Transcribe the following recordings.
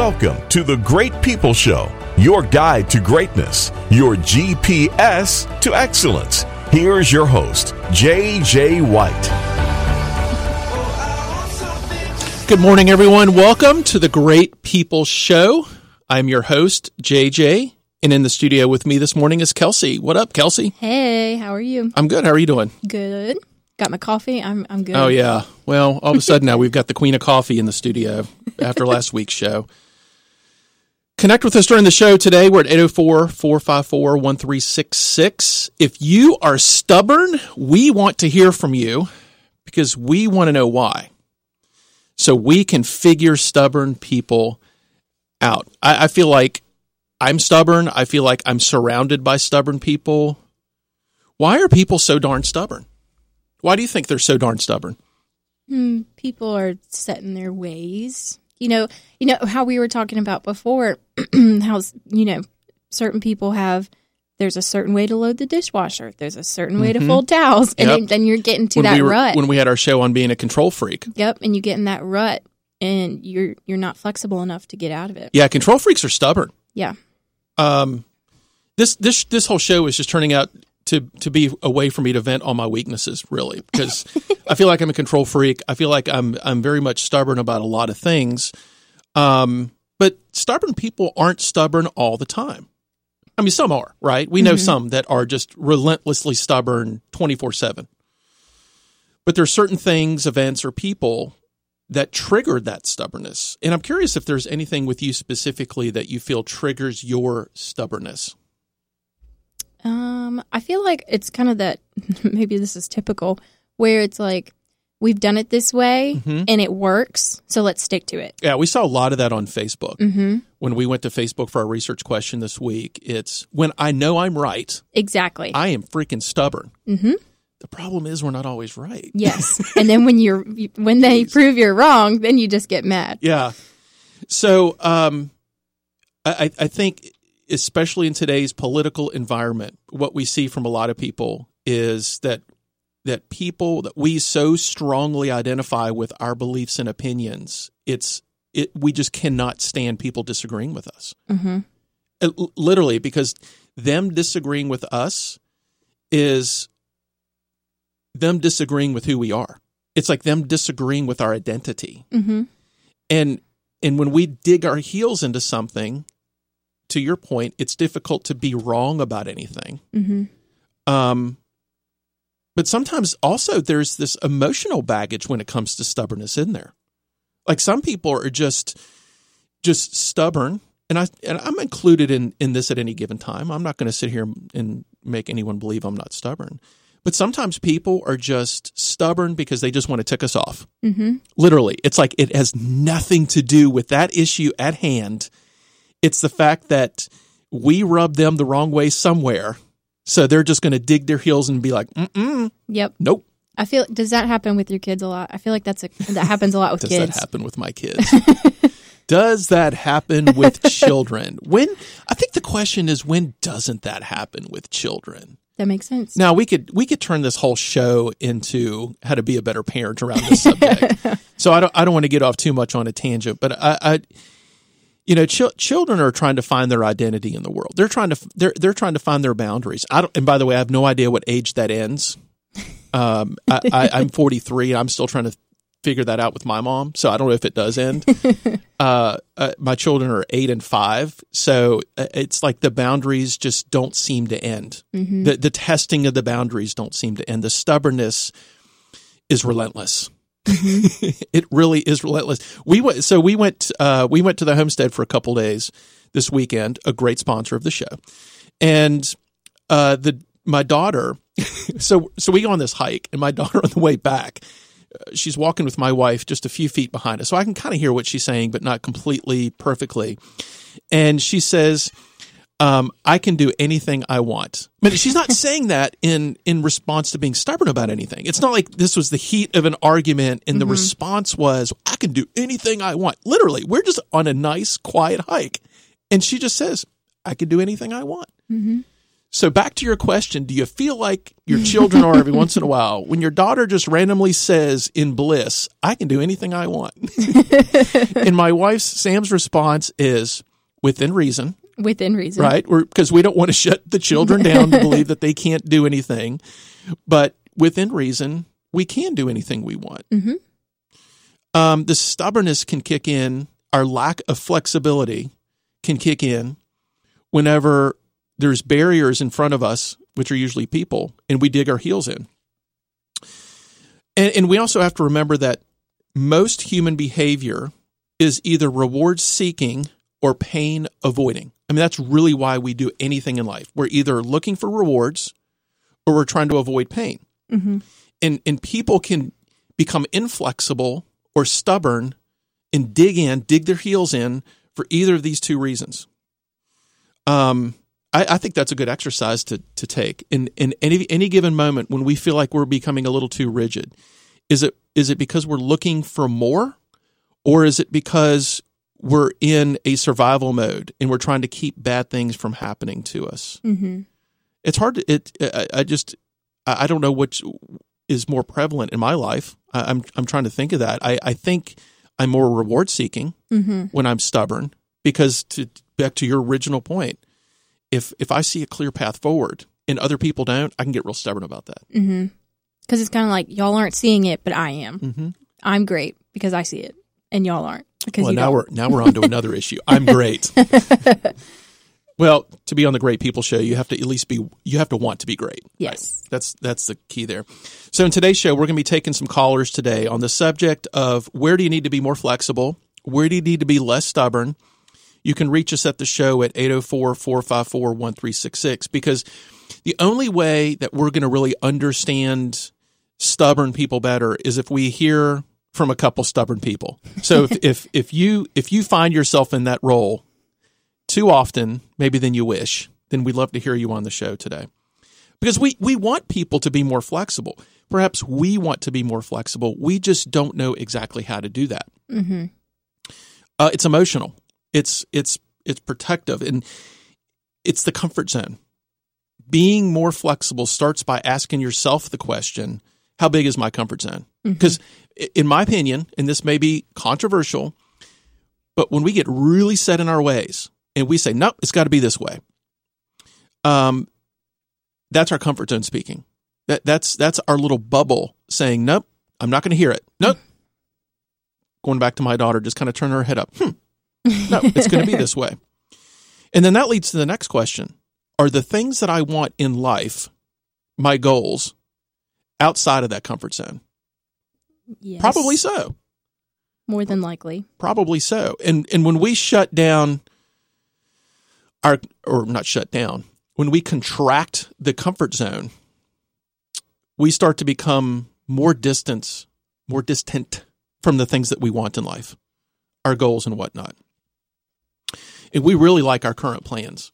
Welcome to the Great People Show, your guide to greatness, your GPS to excellence. Here's your host, J.J. White. Good morning, everyone. Welcome to the Great People Show. I'm your host, JJ, and in the studio with me this morning is Kelsey. What up, Kelsey? Hey, how are you? I'm good. How are you doing? Good. Got my coffee. I'm I'm good. Oh, yeah. Well, all of a sudden now we've got the Queen of Coffee in the studio after last week's show. Connect with us during the show today. We're at 804 454 1366. If you are stubborn, we want to hear from you because we want to know why. So we can figure stubborn people out. I, I feel like I'm stubborn. I feel like I'm surrounded by stubborn people. Why are people so darn stubborn? Why do you think they're so darn stubborn? Hmm, people are set in their ways. You know, you know how we were talking about before. how you know certain people have. There's a certain way to load the dishwasher. There's a certain way to fold towels, and Yep. then, then you're getting to when that we were, rut. when we had our show on being a control freak. yep, and you get in that rut, and you're you're not flexible enough to get out of it. Yeah, control freaks are stubborn. Yeah. Um, this this this whole show is just turning out to to be a way for me to vent all my weaknesses, really, because I feel like I'm a control freak. I feel like I'm I'm very much stubborn about a lot of things. Um, but stubborn people aren't stubborn all the time. I mean, some are, right? We know some that are just relentlessly stubborn 24 7. But there are certain things, events, or people that triggered that stubbornness. And I'm curious if there's anything with you specifically that you feel triggers your stubbornness. Um, I feel like it's kind of that. Maybe this is typical, where it's like we've done it this way Mm-hmm. and it works, so let's stick to it. Yeah, we saw a lot of that on Facebook. Mm-hmm. When we went to Facebook for our research question this week, it's when I know I'm right, Exactly. I am freaking stubborn. mm-hmm. The problem is we're not always right. Yes. and then when you're when they prove you're wrong, then you just get mad. Yeah. So um, I I think, especially in today's political environment, what we see from a lot of people is that that people that we so strongly identify with our beliefs and opinions, it's it we just cannot stand people disagreeing with us. Mm-hmm. Uh, l- literally, because them disagreeing with us is them disagreeing with who we are. It's like them disagreeing with our identity Mm-hmm. and and when we dig our heels into something to your point it's difficult to be wrong about anything Mm-hmm. um but sometimes also there's this emotional baggage when it comes to stubbornness in there like some people are just just stubborn and I and I'm included in in this at any given time. I'm not going to sit here and make anyone believe I'm not stubborn. But sometimes people are just stubborn because they just want to tick us off. Mm-hmm. Literally, it's like it has nothing to do with that issue at hand. It's the fact that we rub them the wrong way somewhere. So they're just going to dig their heels and be like, mm-mm, Yep. nope. I feel does that happen with your kids a lot? I feel like that's a that happens a lot with Does kids. that happen with my kids? Does that happen with children? When I think the question is when doesn't that happen with children? That makes sense. Now we could we could turn this whole show into how to be a better parent around this subject. so I don't I don't want to get off too much on a tangent, but I, I you know, chil- children are trying to find their identity in the world. They're trying to they're they're trying to find their boundaries. I don't, and by the way, I have no idea what age that ends. Um, I, I, I'm 43 and I'm still trying to figure that out with my mom. So I don't know if it does end. uh, uh, my children are eight and five, so uh, it's like the boundaries just don't seem to end. The the testing of the boundaries don't seem to end. The stubbornness is relentless. it really is relentless. We went so we went uh, we went to the homestead for a couple days this weekend. A great sponsor of the show, and uh, the my daughter. so so we go on this hike, and my daughter on the way back she's walking with my wife just a few feet behind us. So I can kind of hear what she's saying, but not completely perfectly. And she says, um, I can do anything I want. But she's not saying that in, in response to being stubborn about anything. It's not like this was the heat of an argument and the response was, I can do anything I want. Literally, we're just on a nice, quiet hike. And she just says, I can do anything I want. So back to your question, do you feel like your children are every once in a while when your daughter just randomly says in bliss, I can do anything I want? and my wife's Sam's response is within reason, Within reason. right? Because we don't want to shut the children down to believe that they can't do anything. But within reason, we can do anything we want. Mhm. Um, the stubbornness can kick in, our lack of flexibility can kick in whenever there's barriers in front of us, which are usually people, and we dig our heels in. And, and we also have to remember that most human behavior is either reward seeking or pain avoiding. I mean, that's really why we do anything in life. We're either looking for rewards or we're trying to avoid pain. hmm And, and people can become inflexible or stubborn and dig in, dig their heels in for either of these two reasons. Um, I, I think that's a good exercise to to take in in any any given moment when we feel like we're becoming a little too rigid. Is it is it because we're looking for more, or is it because we're in a survival mode and we're trying to keep bad things from happening to us? hmm It's hard to it. I, I just I don't know which is more prevalent in my life. I, I'm I'm trying to think of that. I I think I'm more reward seeking hmm when I'm stubborn because to back to your original point, if if I see a clear path forward and other people don't, I can get real stubborn about that. Mm-hmm. Because it's kind of like y'all aren't seeing it, but I am. Mm-hmm. I'm great because I see it, and y'all aren't Well, now don't. we're now we're on to another issue. I'm great. well, to be on the Great People Show, you have to at least be you have to want to be great. Yes. That's that's the key there. So in today's show, we're going to be taking some callers today on the subject of where do you need to be more flexible? Where do you need to be less stubborn? You can reach us at the show at 804-454-1366 because the only way that we're going to really understand stubborn people better is if we hear from a couple stubborn people. So if, if if you if you find yourself in that role too often, maybe than you wish, then we'd love to hear you on the show today because we we want people to be more flexible. Perhaps we want to be more flexible. We just don't know exactly how to do that. hmm Uh, it's emotional. It's it's it's protective, and it's the comfort zone. Being more flexible starts by asking yourself the question: How big is my comfort zone? Because, in my opinion, and this may be controversial, but when we get really set in our ways and we say, "Nope, it's got to be this way," um, that's our comfort zone speaking. That that's that's our little bubble saying, "Nope, I'm not going to hear it." Nope. Going back to my daughter, just kind of turn her head up. Hmm. No, it's going to be this way. And then that leads to the next question: Are the things that I want in life my goals outside of that comfort zone? Yes. Probably so. More than likely. Probably so. And and when we shut down our or not shut down, when we contract the comfort zone, we start to become more distance, more distant from the things that we want in life, our goals and whatnot. And we really like our current plans.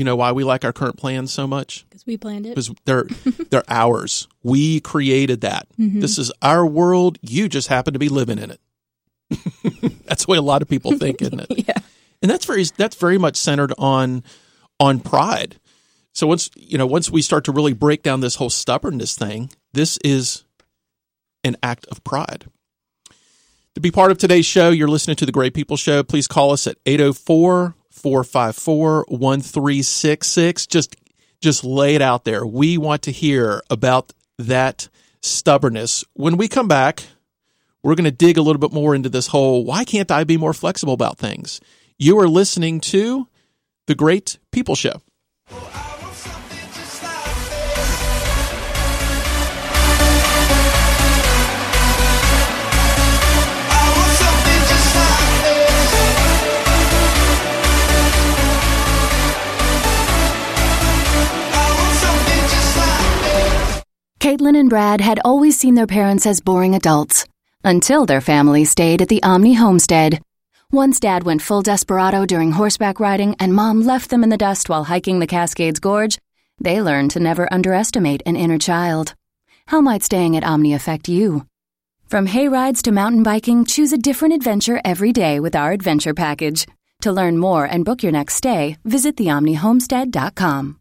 You know why we like our current plans so much? Because we planned it. Because they're they're ours. We created that. Mhm. This is our world. You just happen to be living in it. that's the way a lot of people think, isn't it? yeah. And that's very that's very much centered on on pride. So once you know, once we start to really break down this whole stubbornness thing, this is an act of pride. To be part of today's show, you're listening to the Great People Show. Please call us at 804 454 1366. Just just lay it out there. We want to hear about that stubbornness. When we come back, we're going to dig a little bit more into this whole why can't I be more flexible about things? You are listening to The Great People Show. Caitlin and Brad had always seen their parents as boring adults until their family stayed at the Omni homestead. Once Dad went full desperado during horseback riding and Mom left them in the dust while hiking the Cascades Gorge, they learned to never underestimate an inner child. How might staying at Omni affect you? From hay rides to mountain biking, choose a different adventure every day with our adventure package. To learn more and book your next stay, visit theomnihomestead.com.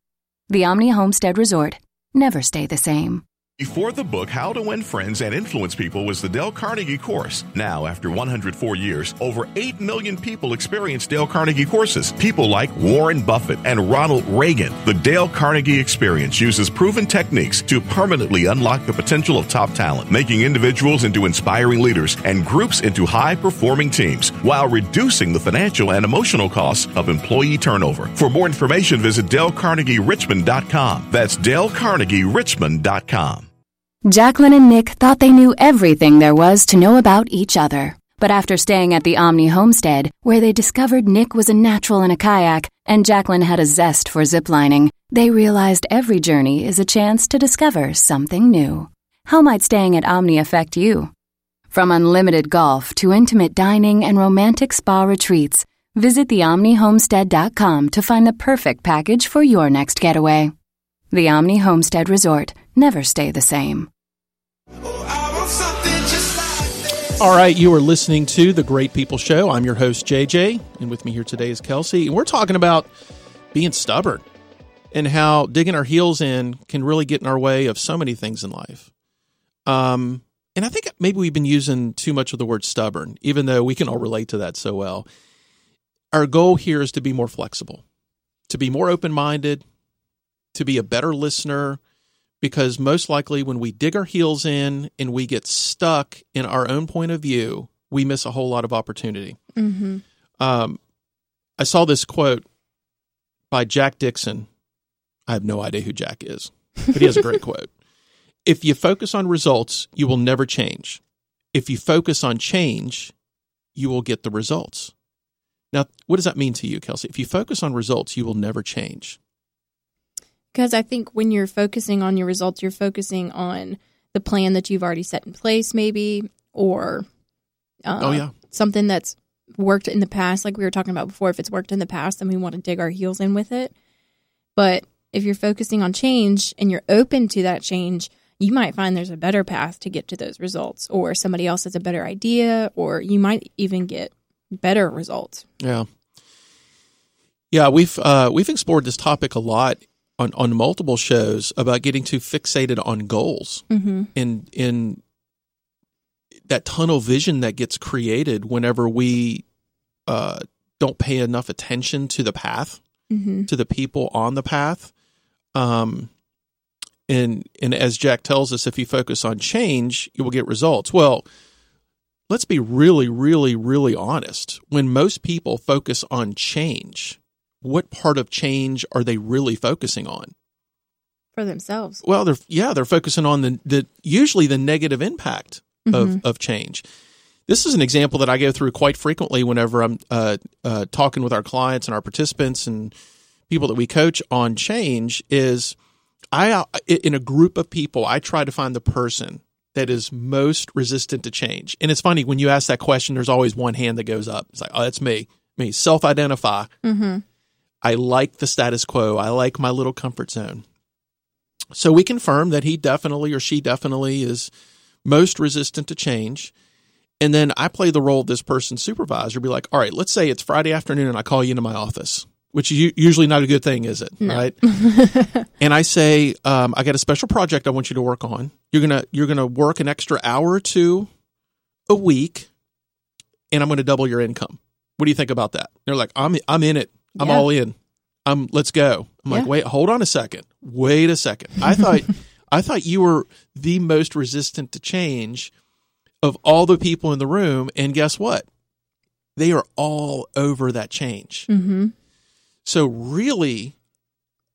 The Omni Homestead Resort. Never stay the same. Before the book How to Win Friends and Influence People was the Dale Carnegie course. Now, after 104 years, over 8 million people experience Dale Carnegie courses. People like Warren Buffett and Ronald Reagan. The Dale Carnegie experience uses proven techniques to permanently unlock the potential of top talent, making individuals into inspiring leaders and groups into high performing teams while reducing the financial and emotional costs of employee turnover. For more information, visit DaleCarnegieRichmond.com. That's DaleCarnegieRichmond.com. Jacqueline and Nick thought they knew everything there was to know about each other. But after staying at the Omni homestead, where they discovered Nick was a natural in a kayak and Jacqueline had a zest for ziplining, they realized every journey is a chance to discover something new. How might staying at Omni affect you? From unlimited golf to intimate dining and romantic spa retreats, visit theomnihomestead.com to find the perfect package for your next getaway. The Omni Homestead Resort. Never stay the same. All right, you are listening to The Great People Show. I'm your host, JJ, and with me here today is Kelsey. And we're talking about being stubborn and how digging our heels in can really get in our way of so many things in life. Um, and I think maybe we've been using too much of the word stubborn, even though we can all relate to that so well. Our goal here is to be more flexible, to be more open minded, to be a better listener, because most likely when we dig our heels in and we get stuck in our own point of view, we miss a whole lot of opportunity. Mm-hmm. Um, I saw this quote by Jack Dixon. I have no idea who Jack is, but he has a great quote. If you focus on results, you will never change. If you focus on change, you will get the results. Now, what does that mean to you, Kelsey? If you focus on results, you will never change. Because I think when you're focusing on your results, you're focusing on the plan that you've already set in place, maybe, or uh, Oh, yeah. something that's worked in the past, like we were talking about before. If it's worked in the past, then we want to dig our heels in with it. But if you're focusing on change and you're open to that change, you might find there's a better path to get to those results, or somebody else has a better idea, or you might even get better results. Yeah. Yeah, we've uh, we've explored this topic a lot on, on multiple shows about getting too fixated on goals Mm-hmm. and in that tunnel vision that gets created whenever we uh, don't pay enough attention to the path, Mm-hmm. to the people on the path. Um, and and as Jack tells us, if you focus on change, you will get results. Well, let's be really, really, really honest. When most people focus on change, what part of change are they really focusing on? For themselves. Well, they're yeah, they're focusing on the the usually the negative impact of of change. This is an example that I go through quite frequently whenever I'm uh, uh, talking with our clients and our participants and people that we coach on change. Is I uh, in a group of people, I try to find the person that is most resistant to change. And it's funny when you ask that question, there's always one hand that goes up. It's like, oh, that's me. Me self-identify. Mm-hmm. I like the status quo. I like my little comfort zone. So we confirm that he definitely or she definitely is most resistant to change. And then I play the role of this person's supervisor, be like, all right, let's say it's Friday afternoon and I call you into my office, which is usually not a good thing, is it? No. Right. and I say, um, I got a special project I want you to work on. You're going to, you're going to work an extra hour or two a week and I'm going to double your income. What do you think about that? They're like, I'm, I'm in it. I'm Yeah. all in. I'm, let's go. I'm like, wait, hold on a second. Wait a second. I thought, I thought you were the most resistant to change of all the people in the room. And guess what? They are all over that change. Mm-hmm. So, really,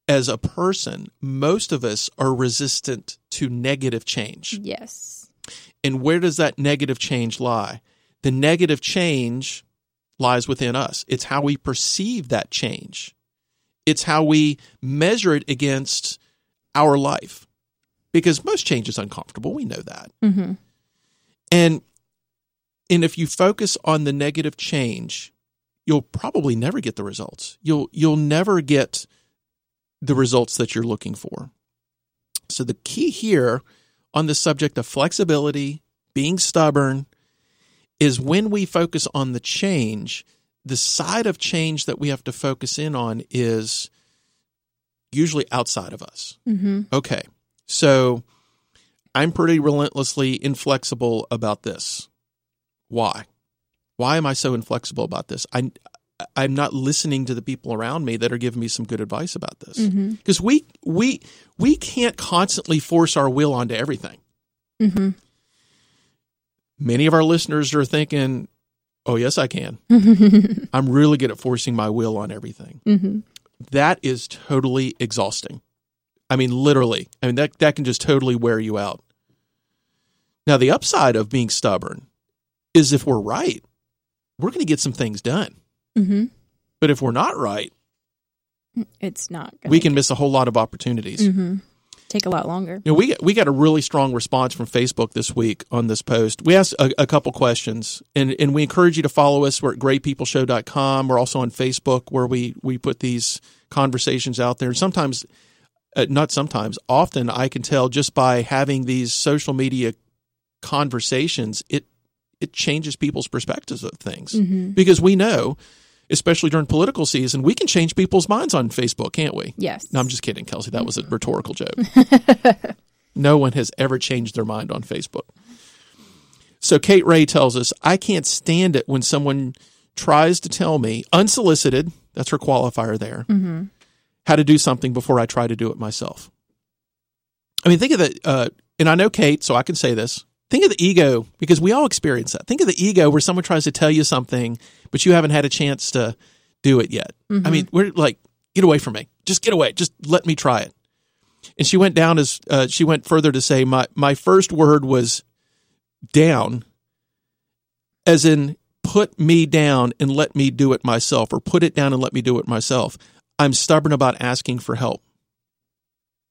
as a person, most of us are resistant to negative change. Yes. And where does that negative change lie? The negative change lies within us. It's how we perceive that change, it's how we measure it against our life. Because most change is uncomfortable. We know that. Mm-hmm. And and if you focus on the negative change, you'll probably never get the results. You'll you'll never get the results that you're looking for. So the key here on the subject of flexibility, being stubborn, is when we focus on the change, the side of change that we have to focus in on is usually outside of us. Mm-hmm. Okay. So I'm pretty relentlessly inflexible about this. Why? Why am I so inflexible about this? I I'm not listening to the people around me that are giving me some good advice about this. Because we we we can't constantly force our will onto everything. Mm-hmm. Many of our listeners are thinking, "Oh, yes, I can. I'm really good at forcing my will on everything." Mm-hmm. That is totally exhausting. I mean, literally. I mean that that can just totally wear you out. Now, the upside of being stubborn is if we're right, we're going to get some things done. Mm-hmm. But if we're not right, It's not. Gonna we can miss a whole lot of opportunities. Mm-hmm. Take a lot longer. You know, we we got a really strong response from Facebook this week on this post. We asked a, a couple questions, and, and we encourage you to follow us. We're at greatpeopleshow.com. We're also on Facebook where we, we put these conversations out there. Sometimes, uh, not sometimes, often I can tell just by having these social media conversations, it it changes people's perspectives of things because we know, especially during political season, we can change people's minds on Facebook, can't we? Yes. No, I'm just kidding, Kelsey. That was a rhetorical joke. no one has ever changed their mind on Facebook. So Kate Ray tells us, I can't stand it when someone tries to tell me, unsolicited, that's her qualifier there, how to do something before I try to do it myself. I mean, think of that. uh, and I know Kate, so I can say this. Think of the ego, because we all experience that. Think of the ego where someone tries to tell you something, but you haven't had a chance to do it yet. I mean, we're like, get away from me. Just get away. Just let me try it. And she went down as uh, she went further to say, my my first word was down, as in put me down and let me do it myself, or put it down and let me do it myself. I'm stubborn about asking for help.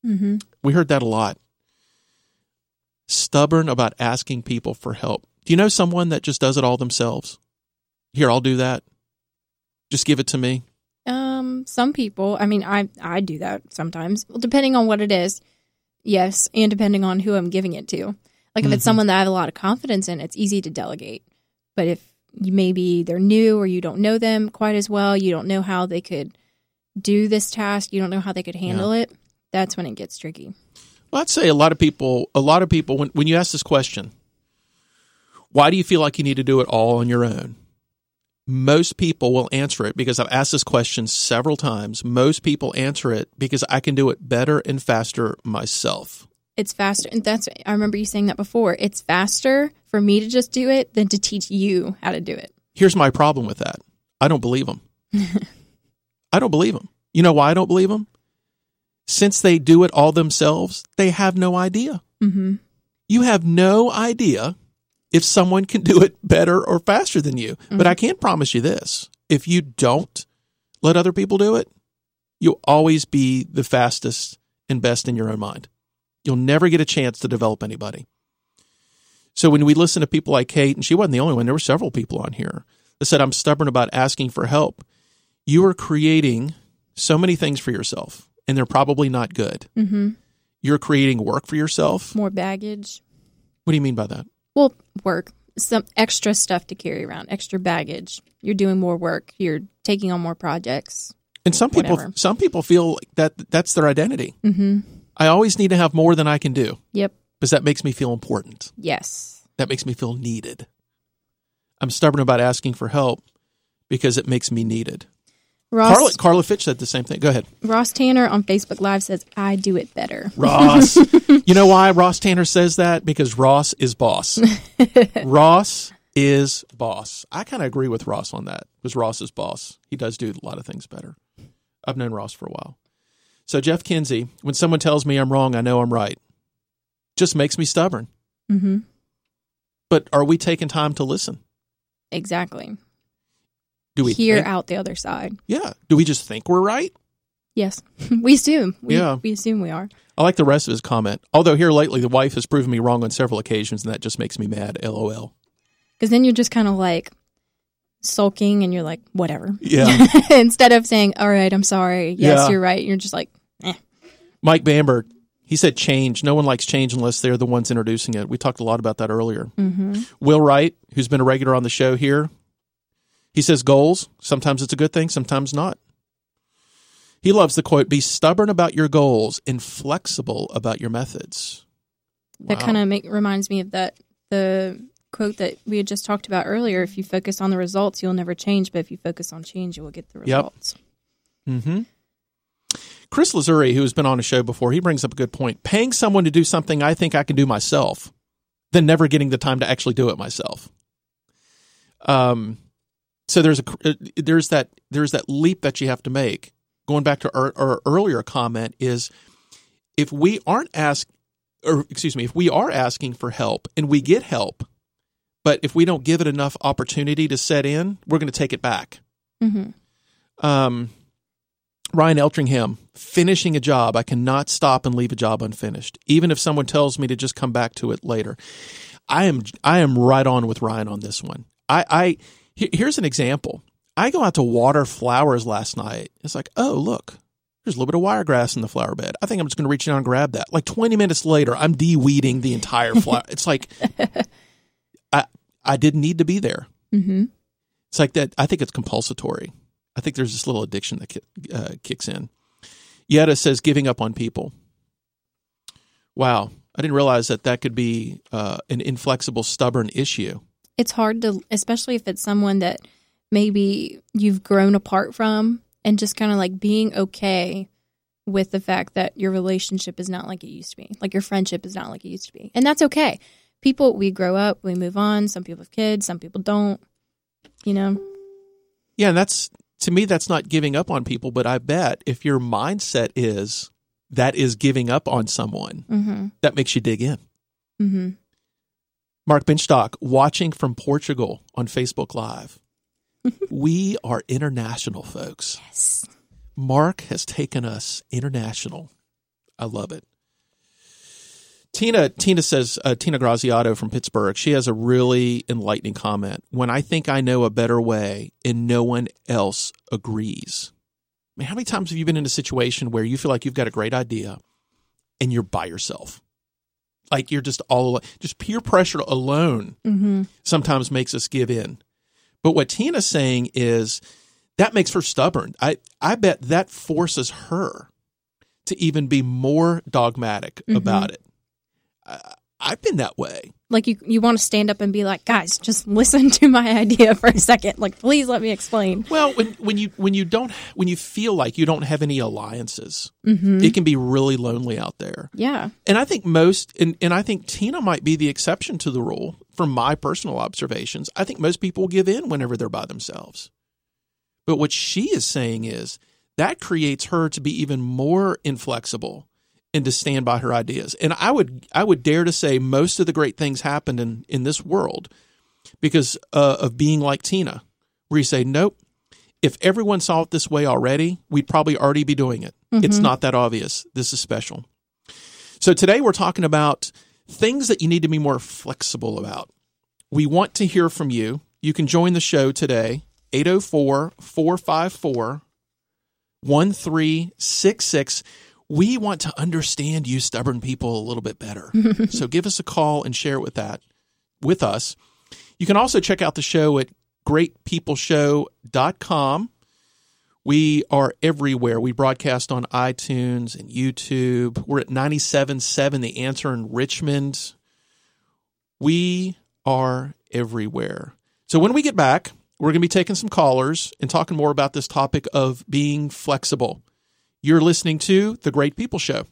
Mm-hmm. We heard that a lot. Stubborn about asking people for help. Do you know someone that just does it all themselves? Here, I'll do that. Just give it to me. Um, some people. I mean, I I do that sometimes. Well, depending on what it is, yes, and depending on who I'm giving it to. Like if Mm-hmm. it's someone that I have a lot of confidence in, it's easy to delegate. But if you maybe they're new or you don't know them quite as well, you don't know how they could do this task, you don't know how they could handle it. That's when it gets tricky. Well, I'd say a lot of people, a lot of people, when, when you ask this question, why do you feel like you need to do it all on your own? Most people will answer it because I've asked this question several times. Most people answer it because I can do it better and faster myself. It's faster, and that's I remember you saying that before. It's faster for me to just do it than to teach you how to do it. Here's my problem with that I don't believe them. I don't believe them. You know why I don't believe them? Since they do it all themselves, they have no idea. Mm-hmm. you have no idea if someone can do it better or faster than you. But I can promise you this if you don't let other people do it, you'll always be the fastest and best in your own mind. You'll never get a chance to develop anybody. So when we listen to people like Kate, and she wasn't the only one, there were several people on here that said, I'm stubborn about asking for help. You are creating so many things for yourself, and they're probably not good. Mm-hmm. You're creating work for yourself. More baggage. What do you mean by that? Well, work. Some extra stuff to carry around, extra baggage. You're doing more work. You're taking on more projects. And some people, Whatever. some people feel that that's their identity. Mm-hmm. I always need to have more than I can do Yep. because that makes me feel important. Yes. That makes me feel needed. I'm stubborn about asking for help because it makes me needed. Ross Carla, Carla Fitch said the same thing. Go ahead, Ross Tanner on Facebook Live says, "I do it better." Ross. you know why Ross Tanner says that? Because Ross is boss. Ross is boss. I kind of agree with Ross on that because Ross is boss. He does do a lot of things better. I've known Ross for a while. So Jeff Kinsey, when someone tells me I'm wrong, I know I'm right. Just makes me stubborn. Mm-hmm. But are we taking time to listen? Exactly. Do we hear think- out the other side? Yeah. Do we just think we're right? Yes, we assume. We, Yeah. we assume we are. I like the rest of his comment. Although here lately, the wife has proven me wrong on several occasions, and that just makes me mad. LOL. Because then you're just kind of like sulking, and you're like, whatever. Yeah. Instead of saying, "All right, I'm sorry. Yes, Yeah. you're right." You're just like, eh. Mike Bamberg, he said change. No one likes change unless they're the ones introducing it. We talked a lot about that earlier. mm-hmm. Will Wright, who's been a regular on the show here, he says goals. Sometimes it's a good thing, sometimes not. He loves the quote, be stubborn about your goals, inflexible about your methods. That kind of reminds me of that the quote that we had just talked about earlier. If you focus on the results, you'll never change. But if you focus on change, you will get the Yep. results. Mm-hmm. Chris Lazuri, who's been on a show before, he brings up a good point. Paying someone to do something I think I can do myself, then never getting the time to actually do it myself. Um, so there's a uh, there's that there's that leap that you have to make. Going back to our, our earlier comment is if we aren't asked, or excuse me, if we are asking for help and we get help, but if we don't give it enough opportunity to set in, we're going to take it back hmm um, Ryan Eltringham, finishing a job. I cannot stop and leave a job unfinished, even if someone tells me to just come back to it later. I am I am right on with Ryan on this one. I, I here's an example. I go out to water flowers last night. It's like, oh look, there's a little bit of wiregrass in the flower bed. I think I'm just going to reach down and grab that. Like 20 minutes later, I'm de-weeding the entire flower. it's like I I didn't need to be there. hmm It's like that. I think it's compulsory. I think there's this little addiction that uh, kicks in. Yetta says giving up on people. Wow, I didn't realize that that could be uh, an inflexible, stubborn issue. It's hard to, especially if it's someone that maybe you've grown apart from, and just kind of like being okay with the fact that your relationship is not like it used to be. Like your friendship is not like it used to be. And that's okay. People, we grow up, we move on. Some people have kids, some people don't. You know? Yeah, and that's to me that's not giving up on people, but I bet if your mindset is that is giving up on someone, Mm-hmm. that makes you dig in. Mm-hmm. Mark Benchstock watching from Portugal on Facebook Live. we are international, folks. Yes. Mark has taken us international. I love it. Tina Tina says uh, Tina Graziato from Pittsburgh. She has a really enlightening comment. When I think I know a better way and no one else agrees. I mean, how many times have you been in a situation where you feel like you've got a great idea and you're by yourself? Like you're just all alone. Just peer pressure alone Mm-hmm. sometimes makes us give in. But what Tina's saying is that makes her stubborn. I, I bet that forces her to even be more dogmatic Mhm. about it. I, I've been that way. Like you, you want to stand up and be like, guys, just listen to my idea for a second. Like, please let me explain. Well, when, when you when you don't when you feel like you don't have any alliances, Mm-hmm. it can be really lonely out there. Yeah. And I think most, and, and I think Tina might be the exception to the rule from my personal observations. I think most people give in whenever they're by themselves. But what she is saying is that creates her to be even more inflexible and to stand by her ideas. And I would I would dare to say most of the great things happened in, in this world because uh, of being like Tina, where you say, nope, if everyone saw it this way already, we'd probably already be doing it. It's not that obvious. This is special. So today we're talking about things that you need to be more flexible about. We want to hear from you. You can join the show today, 804 454 1366. We want to understand you stubborn people a little bit better. so give us a call and share it with that with us. You can also check out the show at greatpeopleshow.com. We are everywhere. We broadcast on iTunes and YouTube. We're at 97.7 The Answer in Richmond. We are everywhere. So when we get back, we're going to be taking some callers and talking more about this topic of being flexible. You're listening to The Great People Show.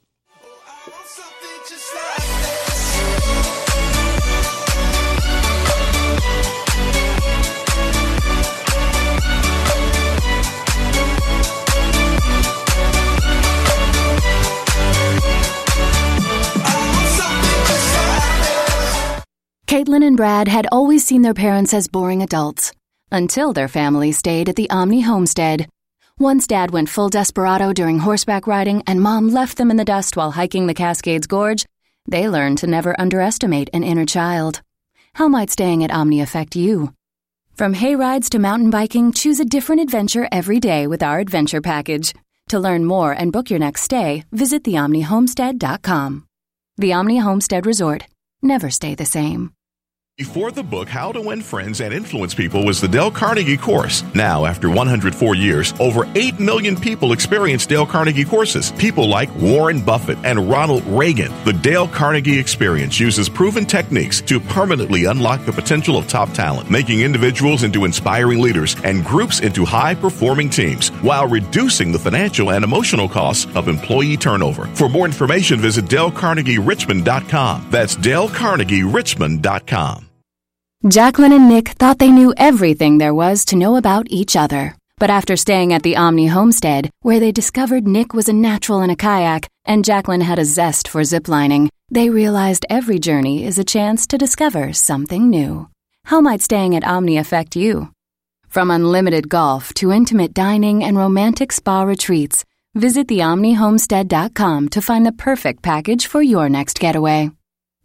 Caitlin and Brad had always seen their parents as boring adults until their family stayed at the Omni homestead. Once Dad went full desperado during horseback riding and Mom left them in the dust while hiking the Cascades Gorge, they learned to never underestimate an inner child. How might staying at Omni affect you? From hay rides to mountain biking, choose a different adventure every day with our adventure package. To learn more and book your next stay, visit theomnihomestead.com. The Omni Homestead Resort. Never stay the same. Before the book How to Win Friends and Influence People was the Dale Carnegie course. Now, after 104 years, over 8 million people experience Dale Carnegie courses. People like Warren Buffett and Ronald Reagan. The Dale Carnegie experience uses proven techniques to permanently unlock the potential of top talent, making individuals into inspiring leaders and groups into high performing teams while reducing the financial and emotional costs of employee turnover. For more information, visit DaleCarnegieRichmond.com. That's DaleCarnegieRichmond.com. Jacqueline and Nick thought they knew everything there was to know about each other. But after staying at the Omni homestead, where they discovered Nick was a natural in a kayak and Jacqueline had a zest for ziplining, they realized every journey is a chance to discover something new. How might staying at Omni affect you? From unlimited golf to intimate dining and romantic spa retreats, visit theomnihomestead.com to find the perfect package for your next getaway.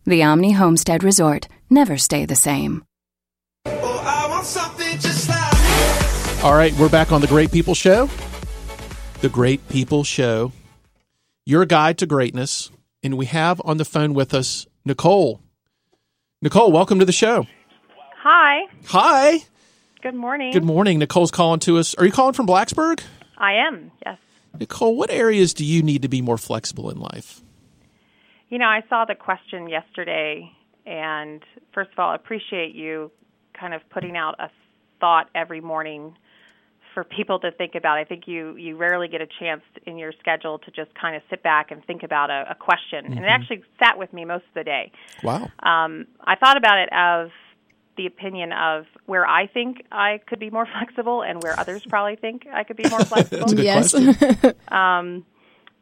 The Omni Homestead Resort. Never stay the same. All right, we're back on the Great People Show. The Great People Show, your guide to greatness. And we have on the phone with us Nicole. Nicole, welcome to the show. Hi. Hi. Good morning. Good morning. Nicole's calling to us. Are you calling from Blacksburg? I am, yes. Nicole, what areas do you need to be more flexible in life? You know, I saw the question yesterday, and first of all, I appreciate you kind of putting out a thought every morning for people to think about. I think you you rarely get a chance in your schedule to just kind of sit back and think about a, a question, Mm-hmm. and it actually sat with me most of the day. Wow. Um, I thought about it as the opinion of where I think I could be more flexible, and where others probably think I could be more flexible. That's a good yes. question. Um,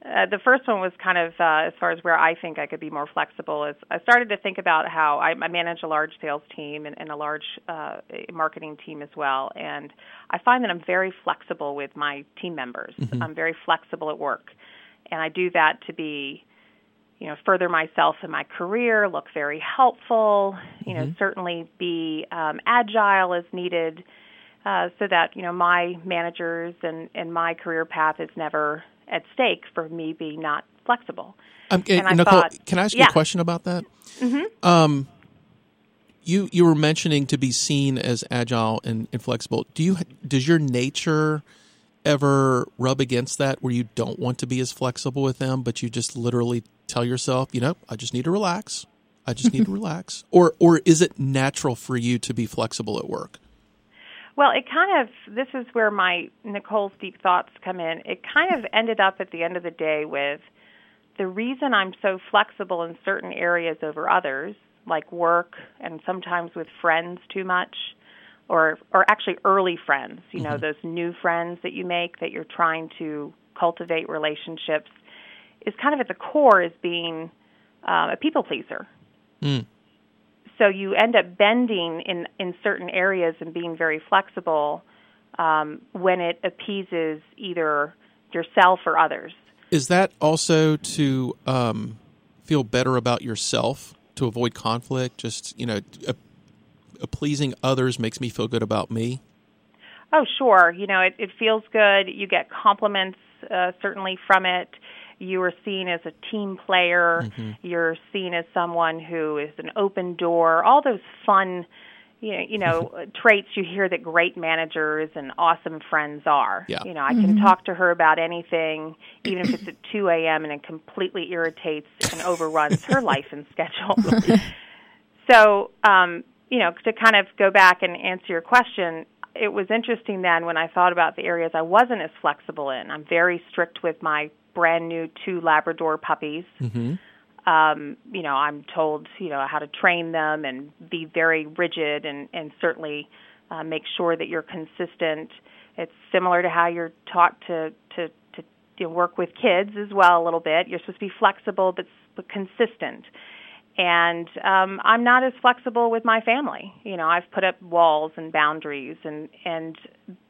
uh, the first one was kind of uh, as far as where I think I could be more flexible. Is I started to think about how I, I manage a large sales team and, and a large uh, marketing team as well, and I find that I'm very flexible with my team members. I'm very flexible at work, and I do that to be, you know, further myself in my career, look very helpful, you know, certainly be um, agile as needed. Uh, so that you know my managers and, and my career path is never at stake for me being not flexible. Um, And I Nicole, thought- can I ask you a question about that? Mm-hmm. Um, you you were mentioning to be seen as agile and, and flexible. Do you does your nature ever rub against that, where you don't want to be as flexible with them, but you just literally tell yourself, you know, I just need to relax. I just need to relax. Or or is it natural for you to be flexible at work? Well, it kind of this is where my Nicole's deep thoughts come in. It kind of ended up at the end of the day with the reason I'm so flexible in certain areas over others, like work and sometimes with friends too much, or or actually early friends, you know, those new friends that you make that you're trying to cultivate relationships, is kind of at the core is being um, a people pleaser. So you end up bending in in certain areas and being very flexible um, when it appeases either yourself or others. Is that also to um, feel better about yourself, to avoid conflict? Just you know, a, a pleasing others makes me feel good about me. Oh, sure. You know, it, it feels good. You get compliments uh, certainly from it. You are seen as a team player. Mm-hmm. You're seen as someone who is an open door. All those fun, you know, you know mm-hmm. traits you hear that great managers and awesome friends are. Yeah. You know, I can mm-hmm. talk to her about anything, even if it's at 2 a.m. and it completely irritates and overruns her life and schedule. So, um, you know, to kind of go back and answer your question, it was interesting then when I thought about the areas I wasn't as flexible in. I'm very strict with my brand new two Labrador puppies. Um, you know, I'm told, you know, how to train them and be very rigid and, and certainly uh, make sure that you're consistent. It's similar to how you're taught to, to, to you know, work with kids as well a little bit. You're supposed to be flexible but, but consistent and um, I'm not as flexible with my family. You know, I've put up walls and boundaries, and and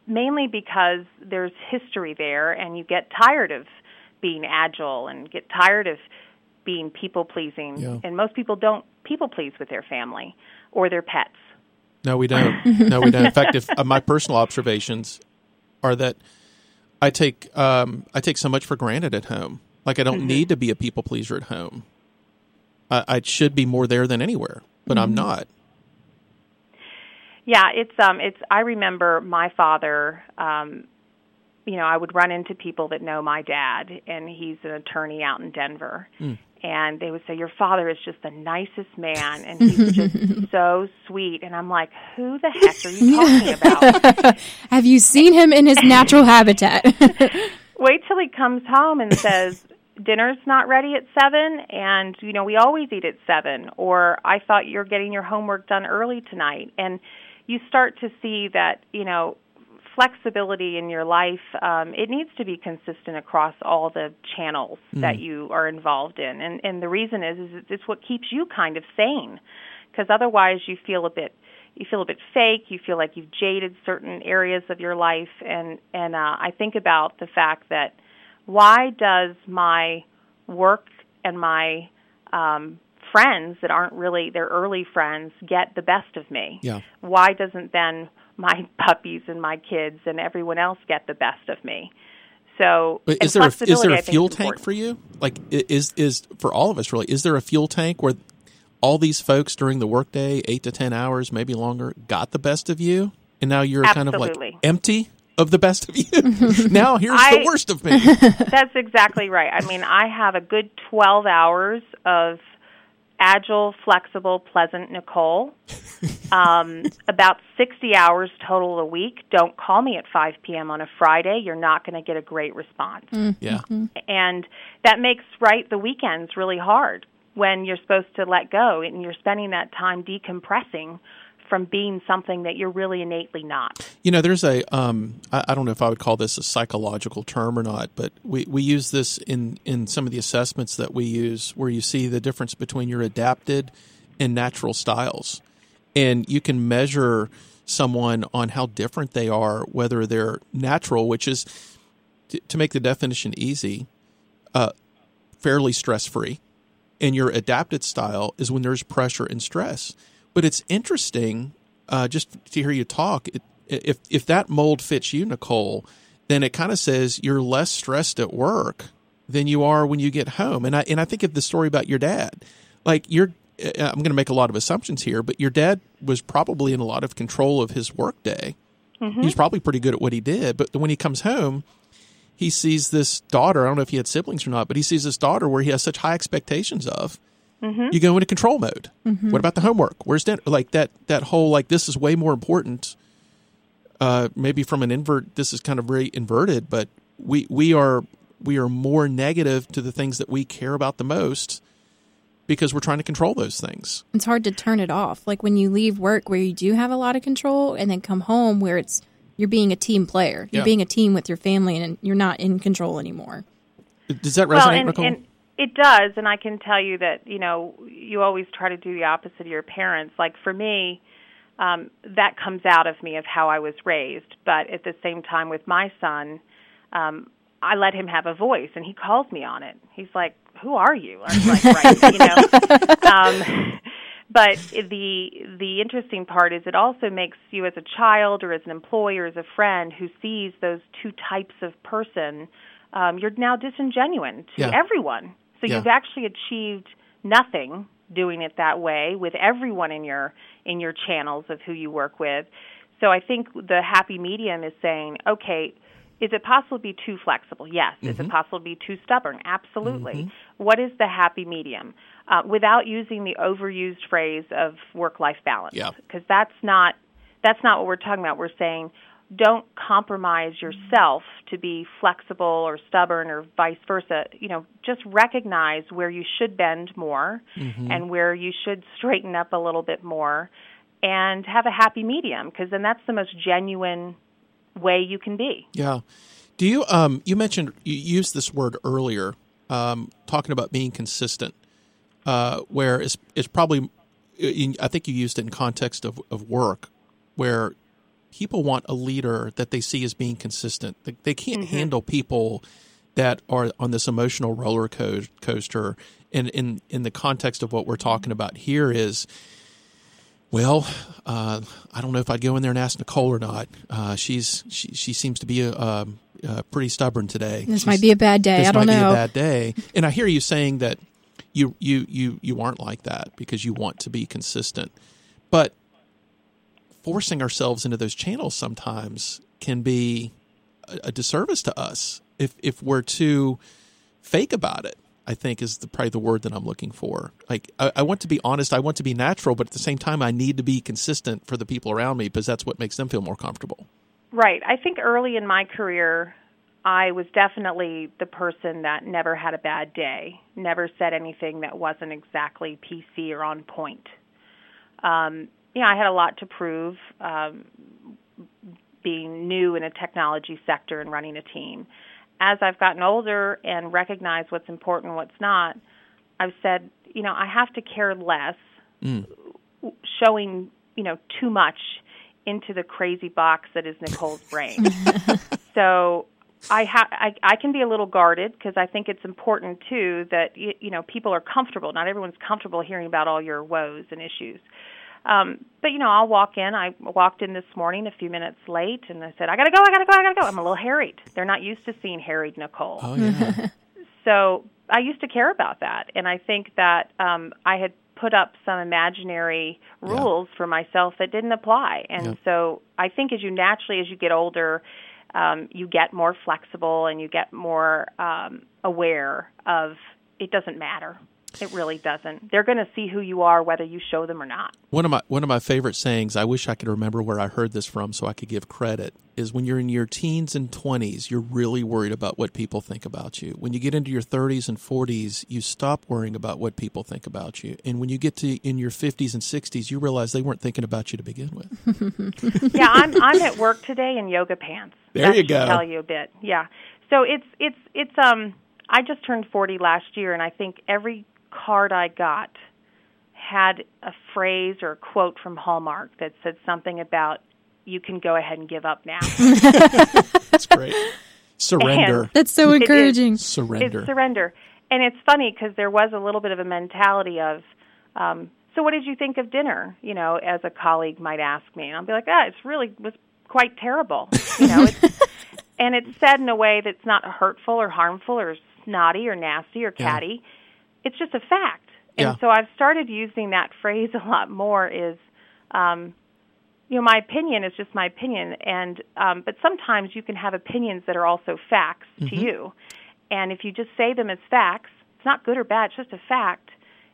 mainly because there's history there, and you get tired of being agile and get tired of being people pleasing. Yeah. And most people don't people please with their family or their pets. No, we don't. no, we don't. In fact, if uh, my personal observations are that I take um, I take so much for granted at home. Like I don't need to be a people pleaser at home. I, I should be more there than anywhere, but I'm not. Yeah, it's um it's I remember my father um you know, I would run into people that know my dad and he's an attorney out in Denver. Mm. And they would say, Your father is just the nicest man and he's just so sweet and I'm like, Who the heck are you talking about? Have you seen him in his natural habitat? Wait till he comes home and says, dinner's not ready at seven and you know we always eat at seven or i thought you're getting your homework done early tonight and you start to see that you know flexibility in your life um, it needs to be consistent across all the channels Mm. that you are involved in and and the reason is is it's what keeps you kind of sane because otherwise you feel a bit you feel a bit fake you feel like you've jaded certain areas of your life and and uh, i think about the fact that why does my work and my um, friends that aren't really their early friends get the best of me? Yeah. Why doesn't then my puppies and my kids and everyone else get the best of me? So, But is there a, is there I a think, fuel tank important. for you? Like is is for all of us really? Is there a fuel tank where all these folks during the workday, eight to ten hours, maybe longer, got the best of you, and now you're kind of like empty of the best of you. now here's I- the worst of me. That's exactly right. I mean, I have a good 12 hours of agile, flexible, pleasant Nicole. Um, about 60 hours total a week. Don't call me at 5 p.m. on a Friday. You're not going to get a great response. yeah. And that makes, right, the weekends really hard when you're supposed to let go and you're spending that time decompressing from being something that you're really innately not. You know, there's a um, I, I don't know if I would call this a psychological term or not, but we, we use this in in some of the assessments that we use, where you see the difference between your adapted and natural styles, and you can measure someone on how different they are, whether they're natural, which is to, to make the definition easy, uh, fairly stress free, and your adapted style is when there's pressure and stress. But it's interesting uh, just to hear you talk. It, if if that mold fits you, Nicole, then it kind of says you're less stressed at work than you are when you get home. And I and I think of the story about your dad. Like you're, I'm going to make a lot of assumptions here, but your dad was probably in a lot of control of his workday. Mm-hmm. He was probably pretty good at what he did. But when he comes home, he sees this daughter. I don't know if he had siblings or not, but he sees this daughter where he has such high expectations of. You go into control mode. What about the homework? Where's dinner? Like that. That whole like this is way more important. Uh, maybe from an invert, this is kind of very inverted, but we we are we are more negative to the things that we care about the most because we're trying to control those things. it's hard to turn it off. Like when you leave work where you do have a lot of control and then come home where it's you're being a team player. You're Yeah. being a team with your family and you're not in control anymore. Does that resonate, well, and, Nicole? and it does, and I can tell you that you know you always try to do the opposite of your parents. Like for me, um, that comes out of me of how I was raised. But at the same time, with my son, um, I let him have a voice, and he calls me on it. He's like, "Who are you?" I'm like, "Right," you know. Um, but the the interesting part is it also makes you as a child or as an employee or as a friend who sees those two types of person um, you're now disingenuine to Yeah. everyone so Yeah. you've actually achieved nothing doing it that way with everyone in your in your channels of who you work with so i think the happy medium is saying okay is it possible to be too flexible? Yes. Is Mm-hmm. it possible to be too stubborn? Absolutely. What is the happy medium? Uh, without using the overused phrase of work-life balance, Yeah. because that's not that's not what we're talking about. We're saying don't compromise yourself to be flexible or stubborn or vice versa. You know, just recognize where you should bend more Mm-hmm. and where you should straighten up a little bit more, and have a happy medium. Because then that's the most genuine way you can be. Yeah. Do you um you mentioned you used this word earlier, um, talking about being consistent, uh, where it's it's probably in, I think you used it in context of, of work, where people want a leader that they see as being consistent. They, they can't handle people that are on this emotional roller co- coaster. And in in the context of what we're talking about here is well, uh, I don't know if I'd go in there and ask Nicole or not. Uh, she's she, she seems to be a, um, uh, pretty stubborn today. This She's- might be a bad day. I don't might know. be a bad day. And I hear you saying that you you you you aren't like that because you want to be consistent. But forcing ourselves into those channels sometimes can be a, a disservice to us if if we're too fake about it. I think is the, probably the word that I'm looking for. Like I, I want to be honest, I want to be natural, but at the same time, I need to be consistent for the people around me because that's what makes them feel more comfortable. Right. I think early in my career, I was definitely the person that never had a bad day, never said anything that wasn't exactly PC or on point. Um, yeah, I had a lot to prove um, being new in a technology sector and running a team as I've gotten older and recognized what's important and what's not, I've said, you know, I have to care less mm. showing, you know, too much into the crazy box that is Nicole's brain. so I, ha- I I can be a little guarded because I think it's important too that you, you know people are comfortable. Not everyone's comfortable hearing about all your woes and issues. Um, but you know, I'll walk in. I walked in this morning a few minutes late, and I said, "I gotta go, I gotta go, I gotta go." I'm a little harried. They're not used to seeing harried Nicole. Oh yeah. so I used to care about that, and I think that um, I had put up some imaginary rules yeah. for myself that didn't apply, and yeah. so I think as you naturally, as you get older, um, you get more flexible and you get more um, aware of it doesn't matter it really doesn't. They're going to see who you are whether you show them or not. One of my one of my favorite sayings, I wish I could remember where I heard this from so I could give credit, is when you're in your teens and 20s, you're really worried about what people think about you. When you get into your 30s and 40s, you stop worrying about what people think about you. And when you get to in your 50s and 60s, you realize they weren't thinking about you to begin with. yeah, I'm I'm at work today in yoga pants. There that you go. Tell you a bit. Yeah. So it's it's it's um I just turned 40 last year and I think every card I got had a phrase or a quote from Hallmark that said something about you can go ahead and give up now. That's great. Surrender. And That's so encouraging. surrender. It's surrender. And it's funny because there was a little bit of a mentality of, um, so what did you think of dinner? You know, as a colleague might ask me, and I'll be like, ah, it's really was quite terrible. You know, it's, and it's said in a way that's not hurtful or harmful or snotty or nasty or catty. Yeah it's just a fact. And yeah. so I've started using that phrase a lot more is um you know my opinion is just my opinion and um but sometimes you can have opinions that are also facts mm-hmm. to you. And if you just say them as facts, it's not good or bad, it's just a fact.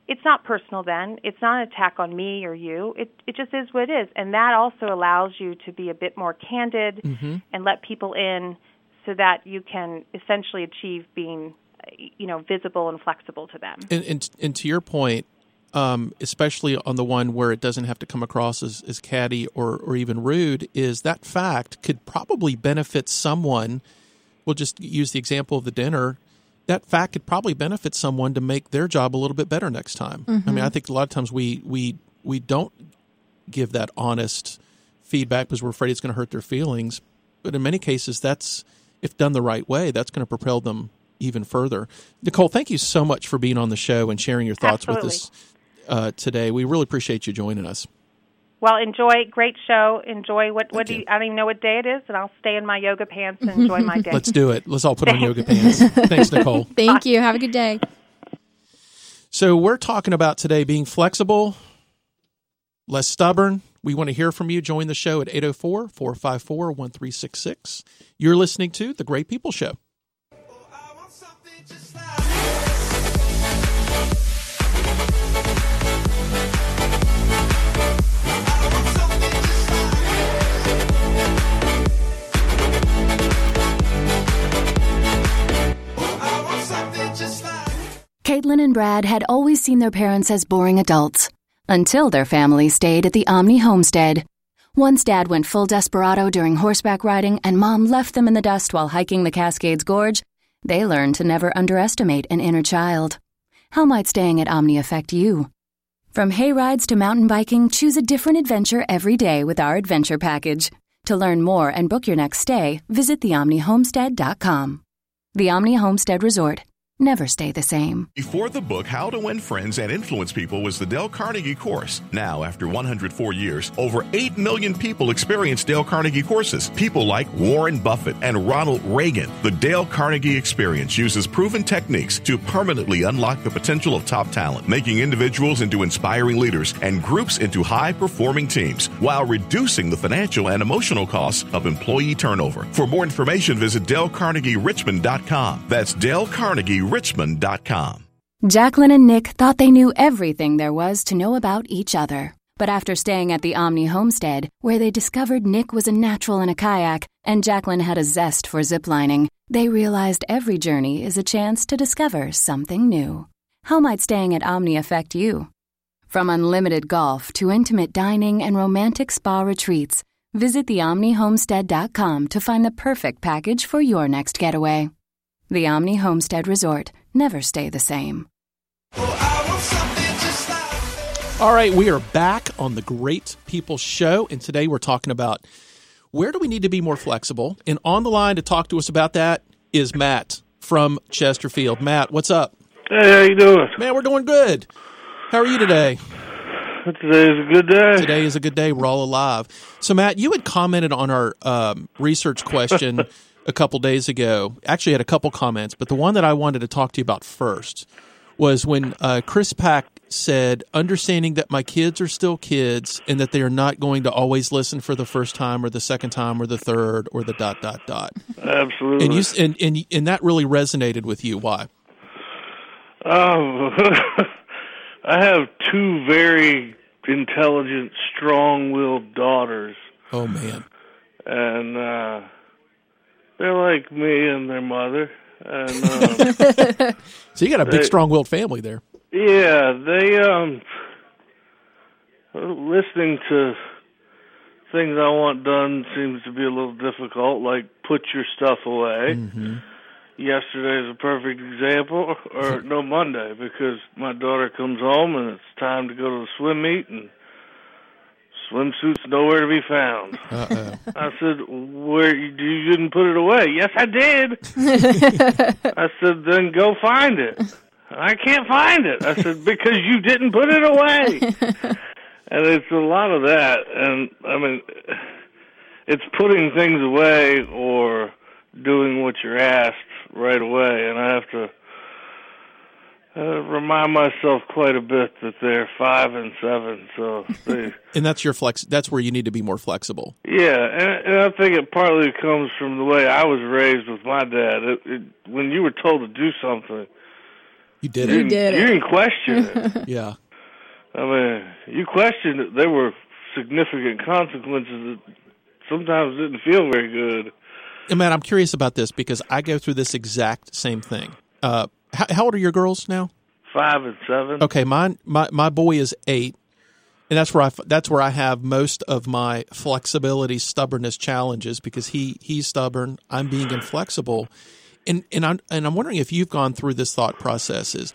It's not personal then. It's not an attack on me or you. It it just is what it is. And that also allows you to be a bit more candid mm-hmm. and let people in so that you can essentially achieve being you know visible and flexible to them. And, and, and to your point, um, especially on the one where it doesn't have to come across as, as catty or, or even rude, is that fact could probably benefit someone. We'll just use the example of the dinner. That fact could probably benefit someone to make their job a little bit better next time. Mm-hmm. I mean, I think a lot of times we we we don't give that honest feedback because we're afraid it's going to hurt their feelings. But in many cases, that's if done the right way, that's going to propel them even further. Nicole, thank you so much for being on the show and sharing your thoughts Absolutely. with us uh, today. We really appreciate you joining us. Well, enjoy. Great show. Enjoy. What? What do you, I don't even know what day it is, and I'll stay in my yoga pants and enjoy my day. Let's do it. Let's all put on yoga pants. Thanks, Nicole. Thank you. Have a good day. So we're talking about today being flexible, less stubborn. We want to hear from you. Join the show at 804 454 1366. You're listening to The Great People Show. Caitlin and Brad had always seen their parents as boring adults until their family stayed at the Omni homestead. Once Dad went full desperado during horseback riding and Mom left them in the dust while hiking the Cascades Gorge, they learned to never underestimate an inner child. How might staying at Omni affect you? From hay rides to mountain biking, choose a different adventure every day with our adventure package. To learn more and book your next stay, visit theomnihomestead.com. The Omni Homestead Resort never stay the same. Before the book How to Win Friends and Influence People was the Dale Carnegie course. Now, after 104 years, over 8 million people experience Dale Carnegie courses. People like Warren Buffett and Ronald Reagan. The Dale Carnegie experience uses proven techniques to permanently unlock the potential of top talent, making individuals into inspiring leaders and groups into high performing teams while reducing the financial and emotional costs of employee turnover. For more information, visit DaleCarnegieRichmond.com. That's DaleCarnegieRichmond.com. Jacqueline and Nick thought they knew everything there was to know about each other. But after staying at the Omni homestead, where they discovered Nick was a natural in a kayak and Jacqueline had a zest for ziplining, they realized every journey is a chance to discover something new. How might staying at Omni affect you? From unlimited golf to intimate dining and romantic spa retreats, visit theomnihomestead.com to find the perfect package for your next getaway. The Omni Homestead Resort. Never stay the same. All right, we are back on the Great People Show, and today we're talking about where do we need to be more flexible. And on the line to talk to us about that is Matt from Chesterfield. Matt, what's up? Hey, how you doing? Man, we're doing good. How are you today? Today is a good day. Today is a good day. We're all alive. So, Matt, you had commented on our um, research question a couple days ago. Actually, had a couple comments, but the one that I wanted to talk to you about first was when uh, Chris Pack said, understanding that my kids are still kids and that they are not going to always listen for the first time or the second time or the third or the dot dot dot. Absolutely. And you and and, and that really resonated with you. Why? Um, I have two very intelligent, strong-willed daughters, Oh man. and uh, they're like me and their mother. And um, So you got a big, Hey. strong-willed family there. yeah, they um, listening to things I want done seems to be a little difficult. Like put your stuff away. Yesterday is a perfect example, or no Monday, because my daughter comes home and it's time to go to the swim meet and swimsuit's nowhere to be found. Uh-oh. I said, "Where you, you didn't put it away?" Yes, I did. I said, "Then go find it." I can't find it. I said, "Because you didn't put it away." and it's a lot of that, and I mean, it's putting things away or doing what you're asked right away, and I have to. Uh, remind myself quite a bit that they're five and seven, so they And that's your flex. That's where you need to be more flexible. Yeah, and, and I think it partly comes from the way I was raised with my dad. It, it, when you were told to do something, You did you, it. did you didn't question it. Yeah. I mean, you questioned it. There were significant consequences that sometimes didn't feel very good. And Matt, I'm curious about this because I go through this exact same thing. Uh, how, how old are your girls now? Five and seven. Okay, mine, my my boy is eight, and that's where I that's where I have most of my flexibility, stubbornness challenges because he he's stubborn, I'm being inflexible, and and I'm and I'm wondering if you've gone through this thought process. Is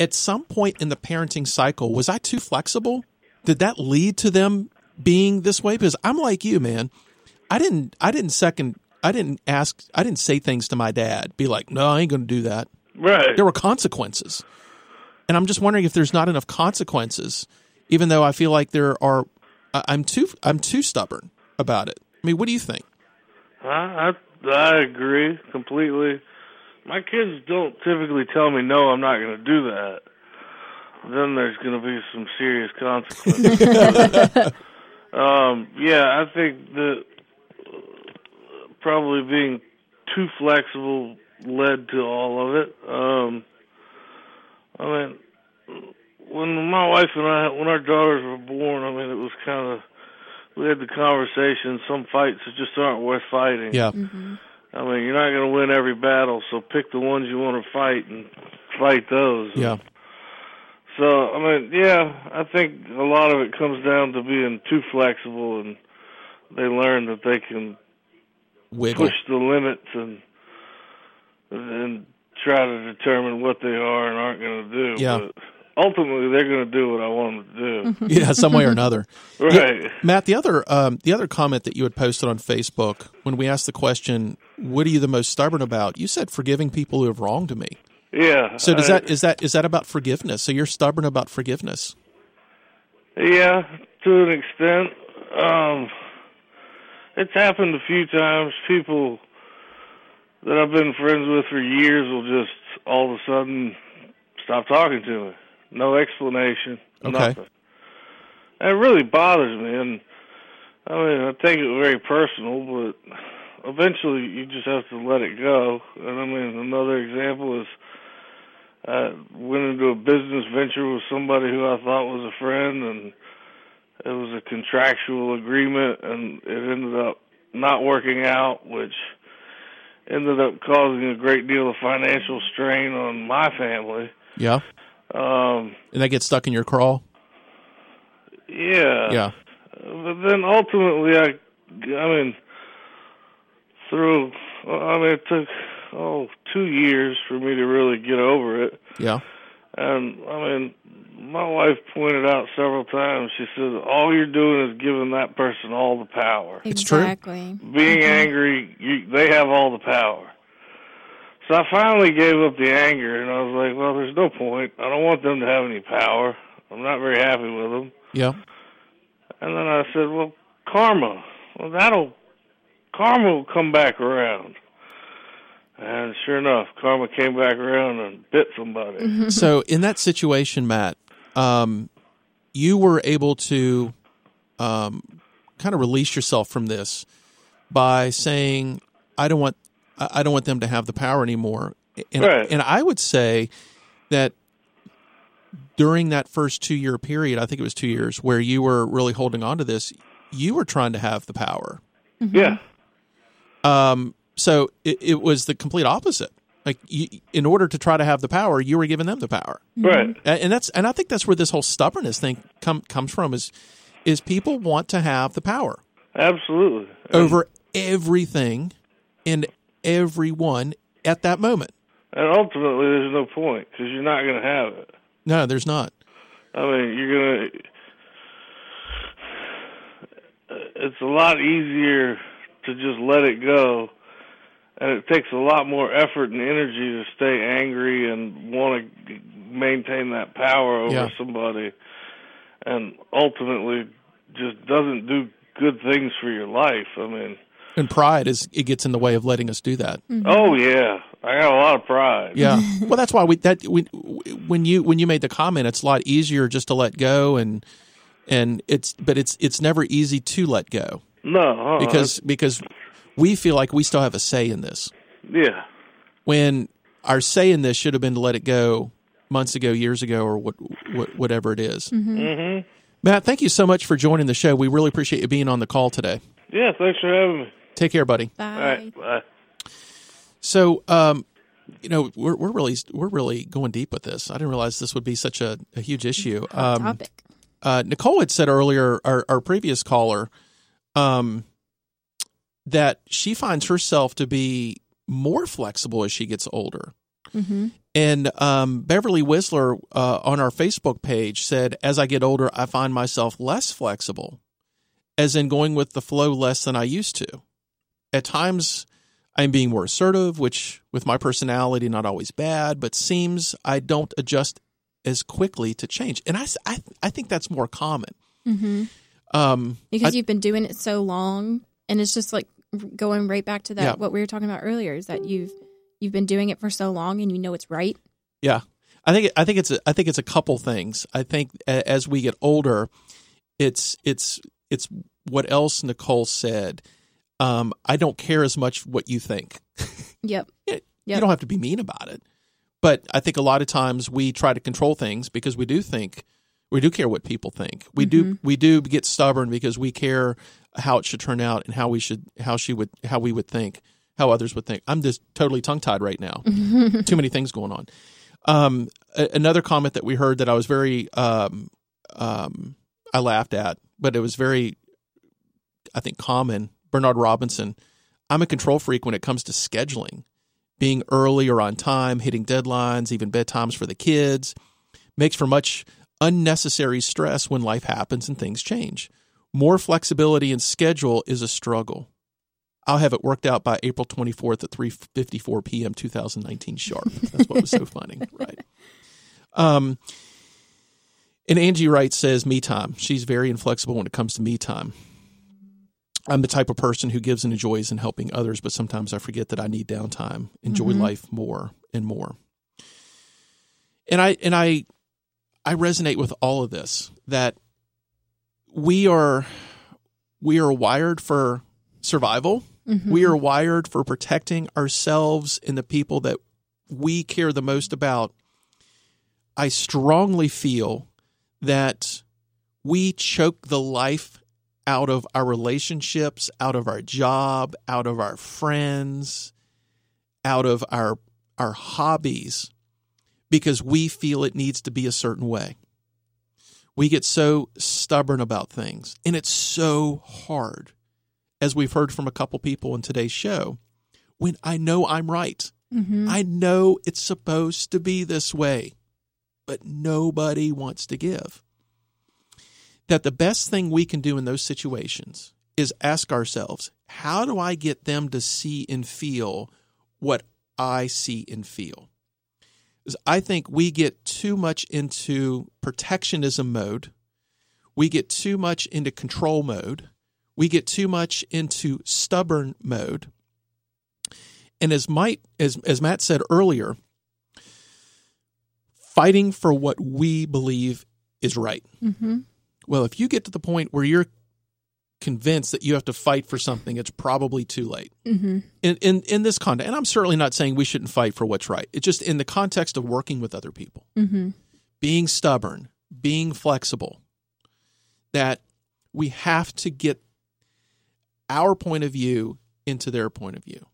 at some point in the parenting cycle was I too flexible? Did that lead to them being this way? Because I'm like you, man. I didn't I didn't second I didn't ask I didn't say things to my dad. Be like, no, I ain't going to do that Right. there were consequences. And I'm just wondering if there's not enough consequences, even though I feel like there are. I'm too. I'm too stubborn about it. I mean, what do you think? I, I I agree completely. My kids don't typically tell me no, I'm not going to do that. Then there's going to be some serious consequences. um, yeah, I think that probably being too flexible led to all of it. Um, I mean, when my wife and I, when our daughters were born, I mean, it was kind of we had the conversation. Some fights that just aren't worth fighting. Yeah, I mean, you're not going to win every battle, so pick the ones you want to fight and fight those. yeah, So, I mean, yeah, I think a lot of it comes down to being too flexible, and they learn that they can wiggle. push the limits and and try to determine what they are and aren't going to do. Yeah. But ultimately, they're going to do what I want them to do. Yeah, some way or another. right. Matt, the other um, the other comment that you had posted on Facebook when we asked the question, "What are you the most stubborn about?" You said forgiving people who have wronged me. Yeah. So does I- that is that is that about forgiveness? So you're stubborn about forgiveness. Yeah, to an extent. Um, it's happened a few times. People that I've been friends with for years will just all of a sudden stop talking to me. No explanation. Okay. Nothing. And it really bothers me. And I mean, I take it very personal, but eventually you just have to let it go. And I mean, another example is I went into a business venture with somebody who I thought was a friend, and it was a contractual agreement, and it ended up not working out, which ended up causing a great deal of financial strain on my family. Yeah. Um, And that gets stuck in your crawl. yeah. Yeah. But then ultimately, I, I mean, through, I mean, it took oh two years for me to really get over it. Yeah. And I mean, my wife pointed out several times. She said, "All you're doing is giving that person all the power. It's true. exactly. Being mm-hmm. angry, you, they have all the power." So I finally gave up the anger, and I was like, "Well, there's no point. I don't want them to have any power. I'm not very happy with them." Yeah. And then I said, "Well, karma. Well, that'll karma will come back around." And sure enough, karma came back around and bit somebody. so in that situation, Matt, um, you were able to um, kind of release yourself from this by saying, "I don't want, I I don't want them to have the power anymore." And, Right. and I would say that during that first two year period, I think it was two years, where you were really holding on to this, you were trying to have the power. Yeah. Um, so it, it was the complete opposite. Like, you, in order to try to have the power, you were giving them the power. Mm-hmm. Right. And that's and I think that's where this whole stubbornness thing come, comes from is is people want to have the power Absolutely. over everything and everyone at that moment. And ultimately, there's no point because you're not going to have it. No, there's not. I mean, you're going to. It's a lot easier to just let it go, and it takes a lot more effort and energy to stay angry and want to maintain that power over Yeah. somebody, and ultimately just doesn't do good things for your life. I mean, And pride is it gets in the way of letting us do that. Mm-hmm. oh yeah, I got a lot of pride. Yeah. well, that's why we that we when you when you made the comment, it's a lot easier just to let go and and it's but it's it's never easy to let go No, uh-uh. because because we feel like we still have a say in this. yeah. when our say in this should have been to let it go months ago, years ago, or what, what whatever it is. hmm Matt, thank you so much for joining the show. We really appreciate you being on the call today. Yeah, thanks for having me. Take care, buddy. Bye. All right, bye. So, um, you know, we're we're really we're really going deep with this. I didn't realize this would be such a, a huge issue. Um, topic. uh, Nicole had said earlier, our, our previous caller, um, that she finds herself to be more flexible as she gets older. hmm And um, Beverly Whistler uh, on our Facebook page said, As I get older, I find myself less flexible, as in going with the flow less than I used to. At times, I'm being more assertive, which with my personality, not always bad, but seems I don't adjust as quickly to change. And I, I, I think that's more common. hmm Um, Because I- you've been doing it so long, and it's just like going right back to that Yeah. what we were talking about earlier is that you've you've been doing it for so long and you know it's right. Yeah, I think I think it's a, I think it's a couple things. I think as we get older, it's it's it's what else Nicole said. Um, I don't care as much what you think. Yep. You don't have to be mean about it, but I think a lot of times we try to control things because we do think we do care what people think. We do we do get stubborn because we care how it should turn out and how we should how she would how we would think how others would think. I'm just totally tongue tied right now. Too many things going on. Um, a- another comment that we heard that I was very um, um, I laughed at, but it was very I think common. Bernard Robinson. I'm a control freak when it comes to scheduling, being early or on time, hitting deadlines, even bedtimes for the kids. Makes for much unnecessary stress when life happens and things change. More flexibility in schedule is a struggle. I'll have it worked out by April 24th at 3:54 p.m. 2019 sharp. That's what was so funny, right? Um, and Angie Wright says me time. She's very inflexible when it comes to me time. I'm the type of person who gives and enjoys in helping others, but sometimes I forget that I need downtime, enjoy Mhm. life more and more. And I and I I resonate with all of this that we are we are wired for survival. Mhm. We are wired for protecting ourselves and the people that we care the most about. I strongly feel that we choke the life out of our relationships, out of our job, out of our friends, out of our our hobbies because we feel it needs to be a certain way. We get so stubborn about things, and it's so hard, as we've heard from a couple people in today's show, when I know I'm right. Mhm. I know it's supposed to be this way, but nobody wants to give. That the best thing we can do in those situations is ask ourselves, how do I get them to see and feel what I see and feel? Because I think we get too much into protectionism mode. We get too much into control mode. We get too much into stubborn mode. And as might as as Matt said earlier, fighting for what we believe is right. Mhm. Well, if you get to the point where you're convinced that you have to fight for something, it's probably too late. Mhm. In in in this context, and I'm certainly not saying we shouldn't fight for what's right. It's just in the context of working with other people, Mhm. being stubborn, being flexible, that we have to get our point of view into their point of view.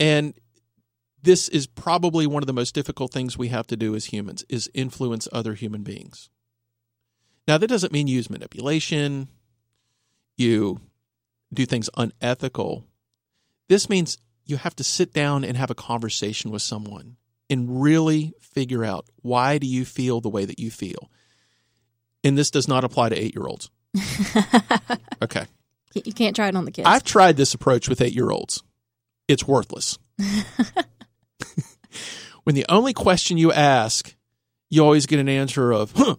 And this is probably one of the most difficult things we have to do as humans is influence other human beings. Now that doesn't mean you use manipulation, you do things unethical. This means you have to sit down and have a conversation with someone and really figure out why do you feel the way that you feel. And this does not apply to 8-year-olds. Okay. You can't try it on the kids. I've tried this approach with eight year olds. It's worthless. when the only question you ask, you always get an answer of, huh,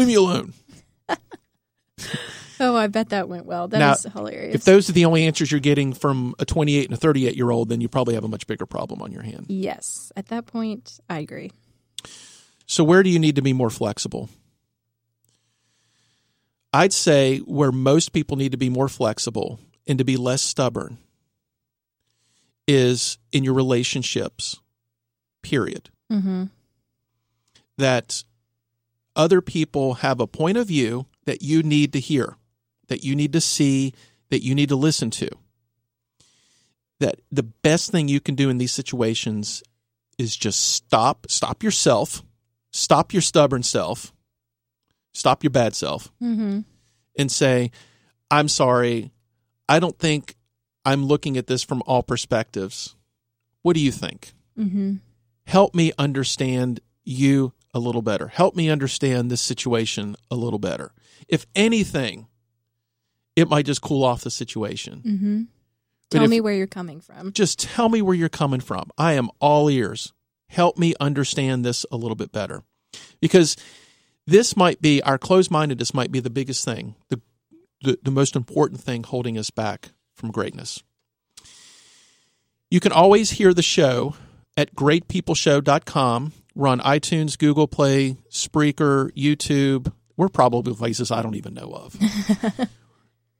leave me alone. oh, I bet that went well. That Now, is hilarious. If those are the only answers you're getting from a 28 and a 38 year old, then you probably have a much bigger problem on your hand. yes, at that point, I agree. So, where do you need to be more flexible? I'd say where most people need to be more flexible and to be less stubborn is in your relationships, period. Mm-hmm. That other people have a point of view that you need to hear, that you need to see, that you need to listen to. That the best thing you can do in these situations is just stop, stop yourself, stop your stubborn self, stop your bad self, Mm-hmm. and say, I'm sorry. I don't think I'm looking at this from all perspectives. What do you think? Mm-hmm. Help me understand you a little better. Help me understand this situation a little better. If anything, it might just cool off the situation. Mm-hmm. Tell if- me where you're coming from. Just tell me where you're coming from. I am all ears. Help me understand this a little bit better. Because this might be our closed mindedness might be the biggest thing, the, the the most important thing holding us back from greatness. You can always hear the show at greatpeopleshow.com. We're on iTunes, Google Play, Spreaker, YouTube. We're probably places I don't even know of.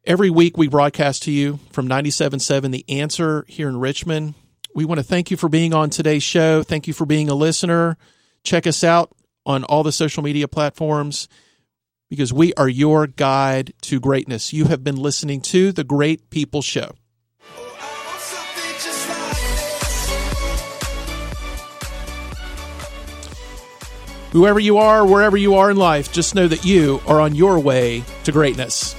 Every week we broadcast to you from 97.7 The Answer here in Richmond. We want to thank you for being on today's show. Thank you for being a listener. Check us out on all the social media platforms because we are your guide to greatness. You have been listening to The Great People Show. Whoever you are, wherever you are in life, just know that you are on your way to greatness.